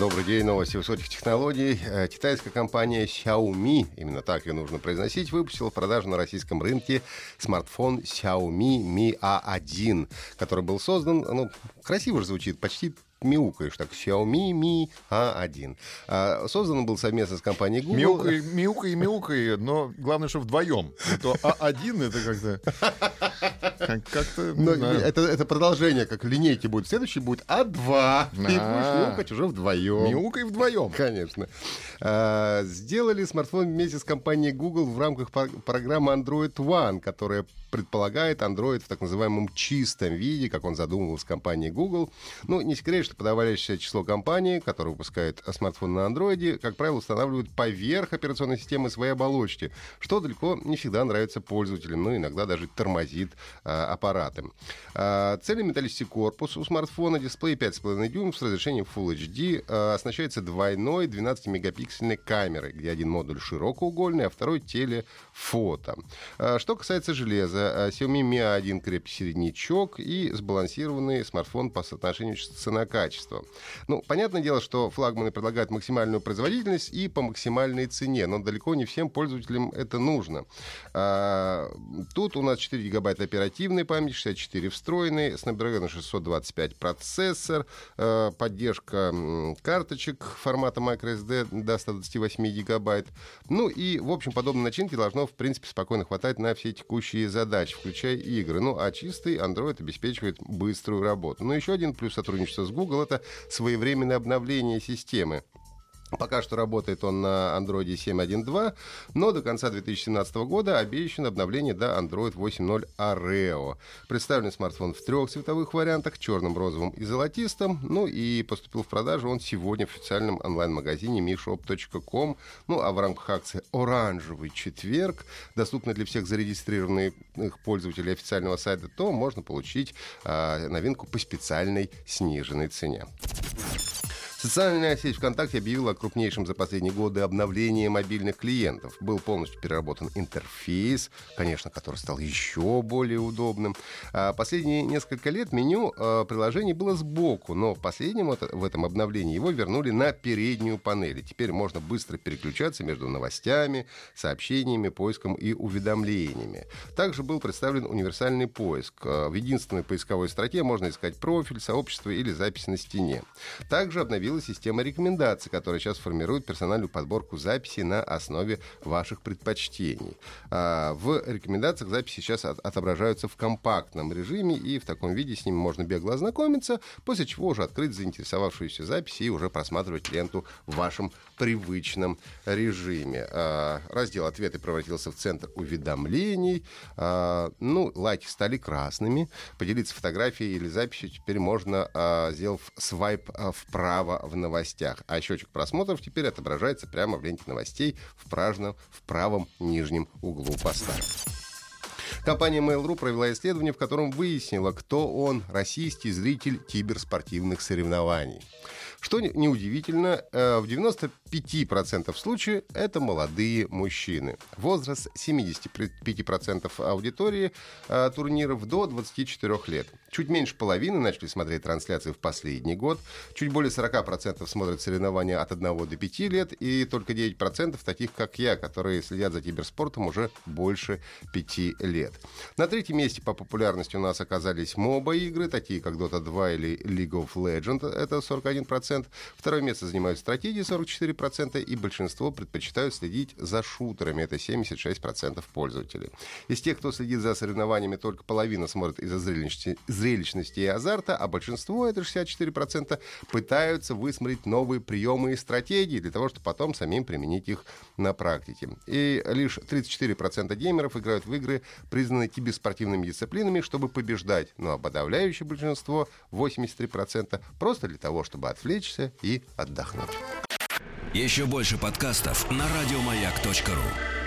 Добрый день, новости высоких технологий. Э, Китайская компания Xiaomi, именно так ее нужно произносить, выпустила в продажу на российском рынке смартфон Xiaomi Mi A1, который был создан, ну, красиво же звучит, почти мяукаешь, так, Xiaomi Mi A1. А, создан был совместно с компанией Google. Мяукай, мяукай, мяукай, но главное, что вдвоем. А то А1 это как-то... Как- Как-то... Но знаю. это, это продолжение, как линейки будет. Следующий будет А2. И будешь мяукать уже вдвоем. Мяукай вдвоем. Конечно. А, Сделали смартфон вместе с компанией Google в рамках программы Android One, которая предполагает Android в так называемом чистом виде, как он задумывал с компанией Google. Ну, не секрет, что подавляющее число компаний, которые выпускают смартфон на Android, как правило, устанавливают поверх операционной системы свои оболочки, что далеко не всегда нравится пользователям, но иногда даже тормозит а, аппараты. А, цельный металлический корпус у смартфона, дисплей 5,5 дюймов с разрешением Full HD, а, оснащается двойной 12-мегапиксельной камерой, где один модуль широкоугольный, а второй телефото. Что касается железа, Xiaomi Mi A1 крепкий середнячок и сбалансированный смартфон по соотношению цена-качество. Ну, понятное дело, что флагманы предлагают максимальную производительность и по максимальной цене, но далеко не всем пользователям это нужно. Тут у нас 4 гигабайта оперативной памяти, 64 встроенной, Snapdragon 625 процессор, э, поддержка карточек формата microSD до 128 гигабайт. Ну и, в общем, подобной начинки должно, в принципе, спокойно хватать на все текущие задачи, включая игры. Ну, а чистый Android обеспечивает быструю работу. Но еще один плюс сотрудничества с Google — это своевременное обновление системы. Пока что работает он на Android 7.1.2, но до конца 2017 года обещано обновление до Android 8.0 Oreo. Представлен смартфон в трех цветовых вариантах, черном, розовом и золотистом. Ну и поступил в продажу он сегодня в официальном онлайн-магазине mishop.com. Ну а в рамках акции «Оранжевый четверг», доступной для всех зарегистрированных пользователей официального сайта, то можно получить а, новинку по специальной сниженной цене. Социальная сеть ВКонтакте объявила о крупнейшем за последние годы обновлении мобильных клиентов. Был полностью переработан интерфейс, конечно, который стал еще более удобным. А Последние несколько лет меню э, приложений было сбоку, но в последнем в этом обновлении его вернули на переднюю панель. И теперь можно быстро переключаться между новостями, сообщениями, поиском и уведомлениями. Также был представлен универсальный поиск. Э, В единственной поисковой строке можно искать профиль, сообщество или запись на стене. Также обновилась система рекомендаций, которая сейчас формирует персональную подборку записей на основе ваших предпочтений. А, В рекомендациях записи сейчас от- отображаются в компактном режиме, и в таком виде с ними можно бегло ознакомиться, после чего уже открыть заинтересовавшуюся запись и уже просматривать ленту в вашем привычном режиме. А, Раздел «Ответы» превратился в центр уведомлений. А, Ну, лайки стали красными. Поделиться фотографией или записью теперь можно, сделав свайп вправо в новостях. А счетчик просмотров теперь отображается прямо в ленте новостей в, пражном, в правом нижнем углу поста. Компания Mail.ru провела исследование, в котором выяснила, кто он, российский зритель киберспортивных соревнований. Что не- неудивительно, э, в 95% случаев это молодые мужчины. Возраст 75% аудитории э, турниров до 24 лет. Чуть меньше половины начали смотреть трансляции в последний год. Чуть более 40% смотрят соревнования от 1 до 5 лет. И только 9% таких, как я, которые следят за киберспортом уже больше 5 лет. На третьем месте по популярности у нас оказались моба-игры, такие как Dota 2 или League of Legends, это 41%. Второе место занимают стратегии, 44%, и большинство предпочитают следить за шутерами, это 76% пользователей. Из тех, кто следит за соревнованиями, только половина смотрит из-за зрелищности, зрелищности и азарта, а большинство, это 64%, пытаются высмотреть новые приемы и стратегии для того, чтобы потом самим применить их на практике. И лишь 34% геймеров играют в игры, признанные киберспортивными дисциплинами, чтобы побеждать. Ну а подавляющее большинство, 83%, просто для того, чтобы отвлечься и отдохнуть. Еще больше подкастов на радиомаяк.ру.